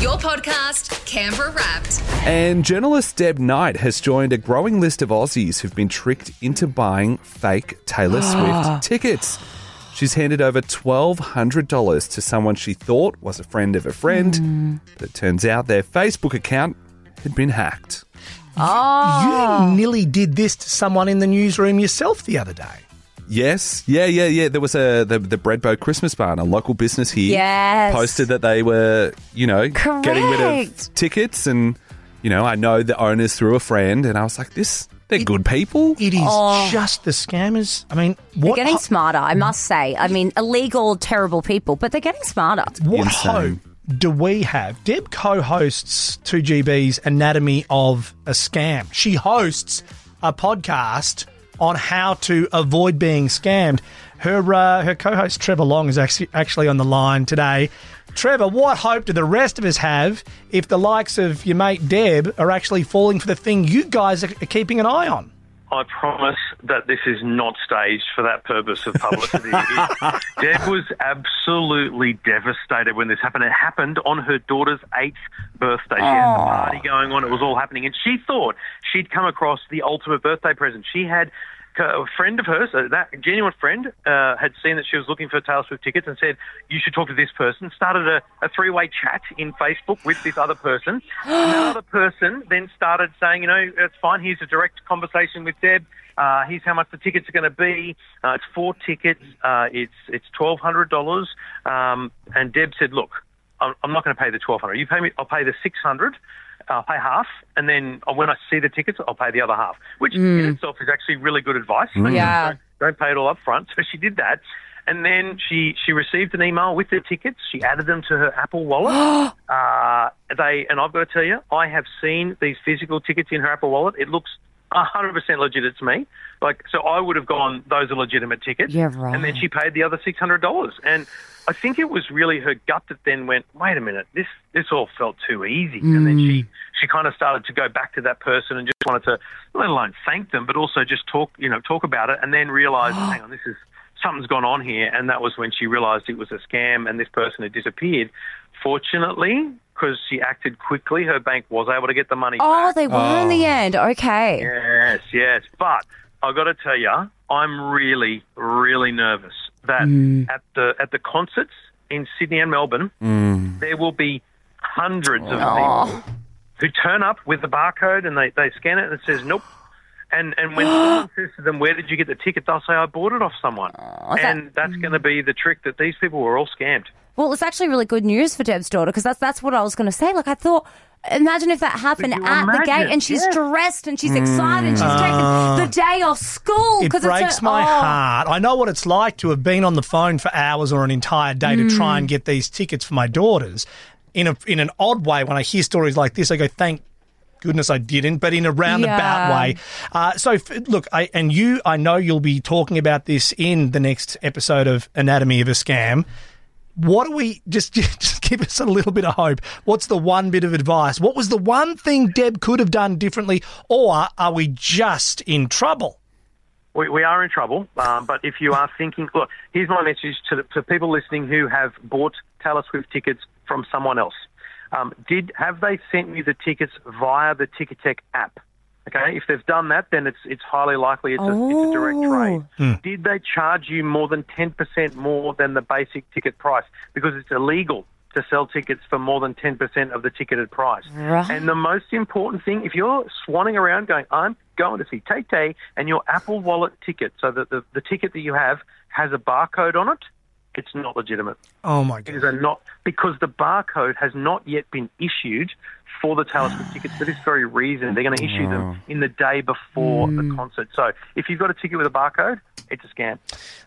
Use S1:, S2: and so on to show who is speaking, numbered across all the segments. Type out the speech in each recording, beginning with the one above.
S1: Your podcast, Canberra Wrapped.
S2: And journalist Deb Knight has joined a growing list of Aussies who've been tricked into buying fake Taylor Swift tickets. She's handed over $1,200 to someone she thought was a friend of a friend, hmm. but it turns out their Facebook account had been hacked.
S3: You ah. nearly did this to someone in the newsroom yourself the other day.
S2: Yes, yeah, yeah, yeah. There was a the, the Breadboat Christmas Barn, a local business here,
S4: Yes.
S2: posted that they were, you know, getting rid of tickets, and you know, I know the owners through a friend, and I was like, this, they're good people.
S3: It is
S4: Oh.
S3: just the scammers. I mean,
S4: They're getting
S3: ho-
S4: smarter, I must say. I mean, illegal, terrible people, but they're getting smarter.
S3: what
S2: Insane.
S3: hope do we have? Deb co-hosts 2GB's Anatomy of a Scam. She hosts a podcast on how to avoid being scammed. Her uh, her co-host Trevor Long is actually actually on the line today. Trevor, what hope do the rest of us have if the likes of your mate Deb are actually falling for the thing you guys are are keeping an eye on?
S5: I promise that this is not staged for that purpose of publicity. Deb was absolutely devastated when this happened. It happened on her daughter's eighth birthday. She had the party going on. It was all happening. And she thought she'd come across the ultimate birthday present. She had a friend of hers, uh, that genuine friend, uh, had seen that she was looking for Taylor Swift tickets and said, "You should talk to this person." Started a, a three-way chat in Facebook with this other person. and that other person then started saying, "You know, it's fine. Here's a direct conversation with Deb. Uh, here's how much the tickets are going to be. Uh, it's four tickets. Uh, it's it's twelve hundred dollars." Um, and Deb said, "Look, I'm, I'm not going to pay the twelve hundred. You pay me. I'll pay the six hundred. I'll pay half, and then when I see the tickets, I'll pay the other half, which in itself is actually really good advice.
S4: Yeah.
S5: Don't, don't pay it all up front. So she did that. And then she, she received an email with the tickets. She added them to her Apple Wallet. uh, they and I've got to tell you, I have seen these physical tickets in her Apple Wallet. It looks 100% legitimate to me. Like, so I would have gone, those are legitimate tickets.
S4: Yeah, right.
S5: And then she paid the other $600. And I think it was really her gut that then went, wait a minute, this, this all felt too easy. And then she, mm. she kind of started to go back to that person and just wanted to, let alone thank them, but also just talk, you know, talk about it and then realize, hang on, this is, something's gone on here. And that was when she realized it was a scam and this person had disappeared. Fortunately, because she acted quickly, her bank was able to get the money
S4: Oh,
S5: back.
S4: they won in the oh. end. Okay.
S5: Yes, yes. But I've got to tell you, I'm really, really nervous that mm. at the at the concerts in Sydney and Melbourne, mm. there will be hundreds of oh. people who turn up with the barcode and they, they scan it and it says nope. And and when someone says to them, "Where did you get the ticket?" they'll say, "I bought it off someone."
S4: that-
S5: and that's mm. going to be the trick that these people were all scammed.
S4: Well, it's actually really good news for Deb's daughter because that's that's what I was going to say. Like I thought, imagine if that happened
S5: you
S4: at the gate and she's
S5: Yes.
S4: dressed and she's excited, and she's mm. taken ah. the day off school
S3: It breaks
S4: it's a,
S3: my
S4: oh.
S3: heart. I know what it's like to have been on the phone for hours or an entire day to try mm. and get these tickets for my daughters. In a in an odd way, when I hear stories like this, I go, "Thank goodness I didn't." But in a roundabout
S4: Yeah.
S3: way, uh, so f- look, I, and you, I know you'll be talking about this in the next episode of Anatomy of a Scam. What do we just just give us a little bit of hope? What's the one bit of advice? What was the one thing Deb could have done differently, or are we just in trouble?
S5: We, we are in trouble, um, but if you are thinking, look, here's my message to, the, to people listening who have bought Taylor Swift tickets from someone else. Um, did have they sent you the tickets via the Ticketek app? Okay, if they've done that, then it's it's highly likely it's, a, it's a direct trade. Did they charge you more than ten percent more than the basic ticket price because it's illegal to sell tickets for more than ten percent of the ticketed price?
S4: Right.
S5: And the most important thing, if you're swanning around going, I'm going to see Tay Tay, and your Apple Wallet ticket, so that the, the ticket that you have has a barcode on it, it's not legitimate.
S3: Oh my god!
S5: is a not because the barcode has not yet been issued for the Taylor Swift tickets for this very reason. They're going to issue them in the day before the hmm. concert. So if you've got a ticket with a barcode, it's a scam.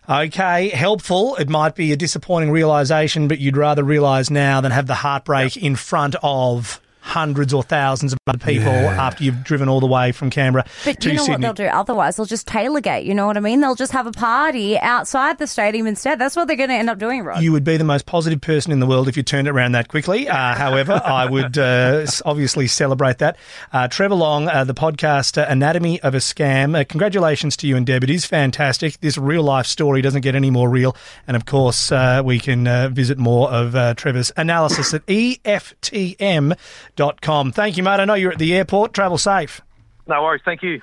S3: Okay, helpful. It might be a disappointing realization, but you'd rather realize now than have the heartbreak in front of hundreds or thousands of other people after you've driven all the way from Canberra
S4: But
S3: to
S4: you know
S3: Sydney.
S4: what they'll do otherwise? They'll just tailgate. You know what I mean? They'll just have a party outside the stadium instead. That's what they're going to end up doing, Rod.
S3: You would be the most positive person in the world if you turned it around that quickly. Uh, however, I would uh, obviously celebrate that. Uh, Trevor Long, uh, the podcast uh, Anatomy of a Scam. Uh, congratulations to you and Deb. It is fantastic. This real life story doesn't get any more real. And of course, uh, we can uh, visit more of uh, Trevor's analysis at E EFTM.com. Thank you, mate. I know you're at the airport. Travel safe.
S5: No worries. Thank you.